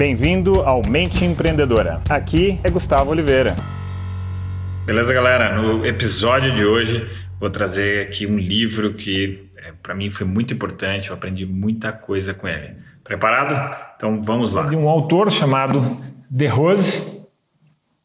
Bem-vindo ao Mente Empreendedora. Aqui é Gustavo Oliveira. Beleza, galera? No episódio de hoje vou trazer aqui um livro que é, para mim foi muito importante, eu aprendi muita coisa com ele. Preparado? Então vamos lá. De um autor chamado De Rose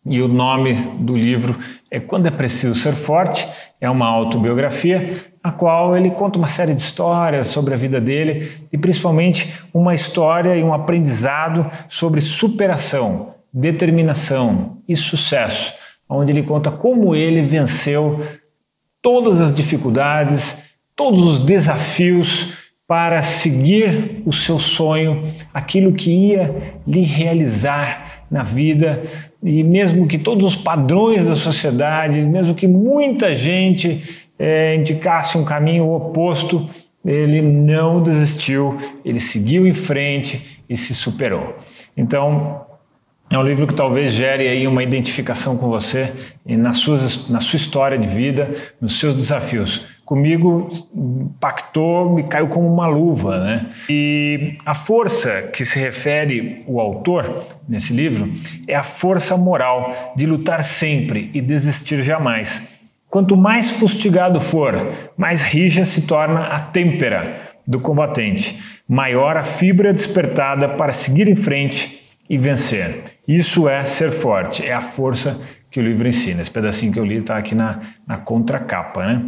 e o nome do livro é Quando é Preciso Ser Forte. É uma autobiografia a qual ele conta uma série de histórias sobre a vida dele e principalmente uma história e um aprendizado sobre superação, determinação e sucesso, onde ele conta como ele venceu todas as dificuldades, todos os desafios para seguir o seu sonho, aquilo que ia lhe realizar na vida, e mesmo que todos os padrões da sociedade, mesmo que muita gente é, indicasse um caminho oposto, ele não desistiu, ele seguiu em frente e se superou. Então, é um livro que talvez gere aí uma identificação com você na sua, na sua história de vida, nos seus desafios. Comigo impactou, me caiu como uma luva, né? E a força que se refere o autor nesse livro é a força moral de lutar sempre e desistir jamais. Quanto mais fustigado for, mais rija se torna a têmpera do combatente, maior a fibra despertada para seguir em frente e vencer. Isso é ser forte, é a força que o livro ensina. Esse pedacinho que eu li está aqui na, na contracapa, né?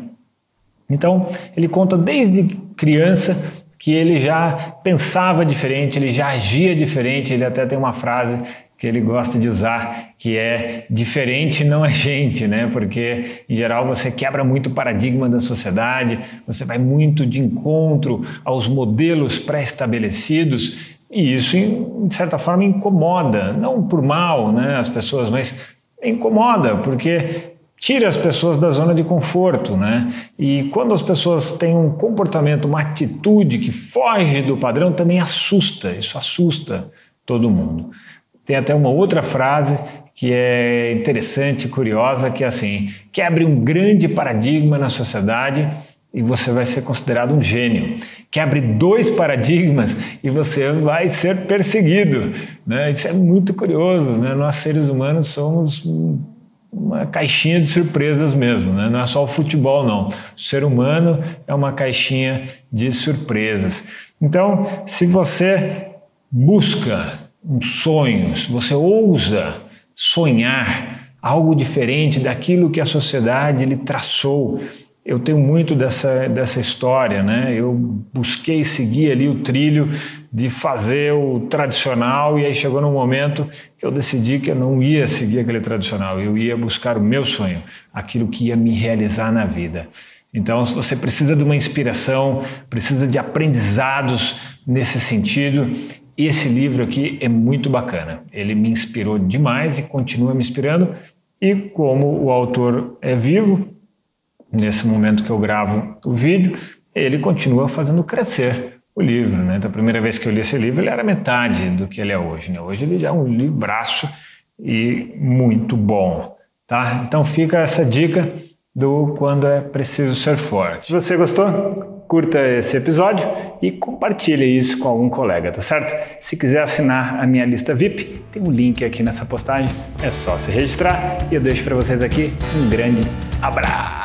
Então, ele conta desde criança que ele já pensava diferente, ele já agia diferente, ele até tem uma frase que ele gosta de usar, que é diferente não é gente, né? Porque em geral você quebra muito o paradigma da sociedade, você vai muito de encontro aos modelos pré-estabelecidos e isso de certa forma incomoda, não por mal, né, as pessoas, mas incomoda porque tira as pessoas da zona de conforto, né? E quando as pessoas têm um comportamento, uma atitude que foge do padrão, também assusta, isso assusta todo mundo. Tem até uma outra frase que é interessante, curiosa, que é assim: quebre um grande paradigma na sociedade e você vai ser considerado um gênio. Quebre dois paradigmas e você vai ser perseguido. Né? Isso é muito curioso. Né? Nós, seres humanos, somos uma caixinha de surpresas mesmo. Né? Não é só o futebol, não. O ser humano é uma caixinha de surpresas. Então, se você busca um sonho, se você ousa sonhar algo diferente daquilo que a sociedade lhe traçou, eu tenho muito dessa, dessa história, né? Eu busquei seguir ali o trilho de fazer o tradicional e aí chegou num momento que eu decidi que eu não ia seguir aquele tradicional, eu ia buscar o meu sonho, aquilo que ia me realizar na vida. Então, se você precisa de uma inspiração, precisa de aprendizados nesse sentido, esse livro aqui é muito bacana. Ele me inspirou demais e continua me inspirando. E como o autor é vivo, nesse momento que eu gravo o vídeo, ele continua fazendo crescer o livro. Né? Então, a primeira vez que eu li esse livro, ele era metade do que ele é hoje. Né? Hoje ele já é um livraço e muito bom. Tá? Então fica essa dica do quando é preciso ser forte. Você gostou, curta esse episódio e compartilhe isso com algum colega, tá certo? Se quiser assinar a minha lista VIP, tem um link aqui nessa postagem, é só se registrar e eu deixo para vocês aqui um grande abraço.